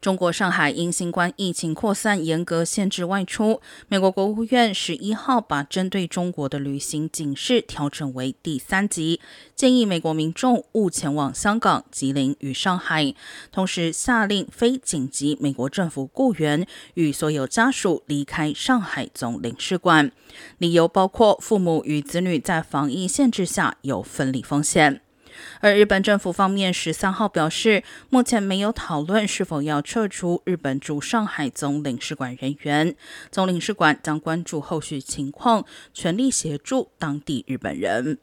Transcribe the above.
中国上海因新冠疫情扩散，严格限制外出。美国国务院十一号把针对中国的旅行警示调整为第三级，建议美国民众勿前往香港、吉林与上海。同时下令非紧急美国政府雇员与所有家属离开上海总领事馆，理由包括父母与子女在防疫限制下有分离风险。而日本政府方面十三号表示，目前没有讨论是否要撤出日本驻上海总领事馆人员，总领事馆将关注后续情况，全力协助当地日本人。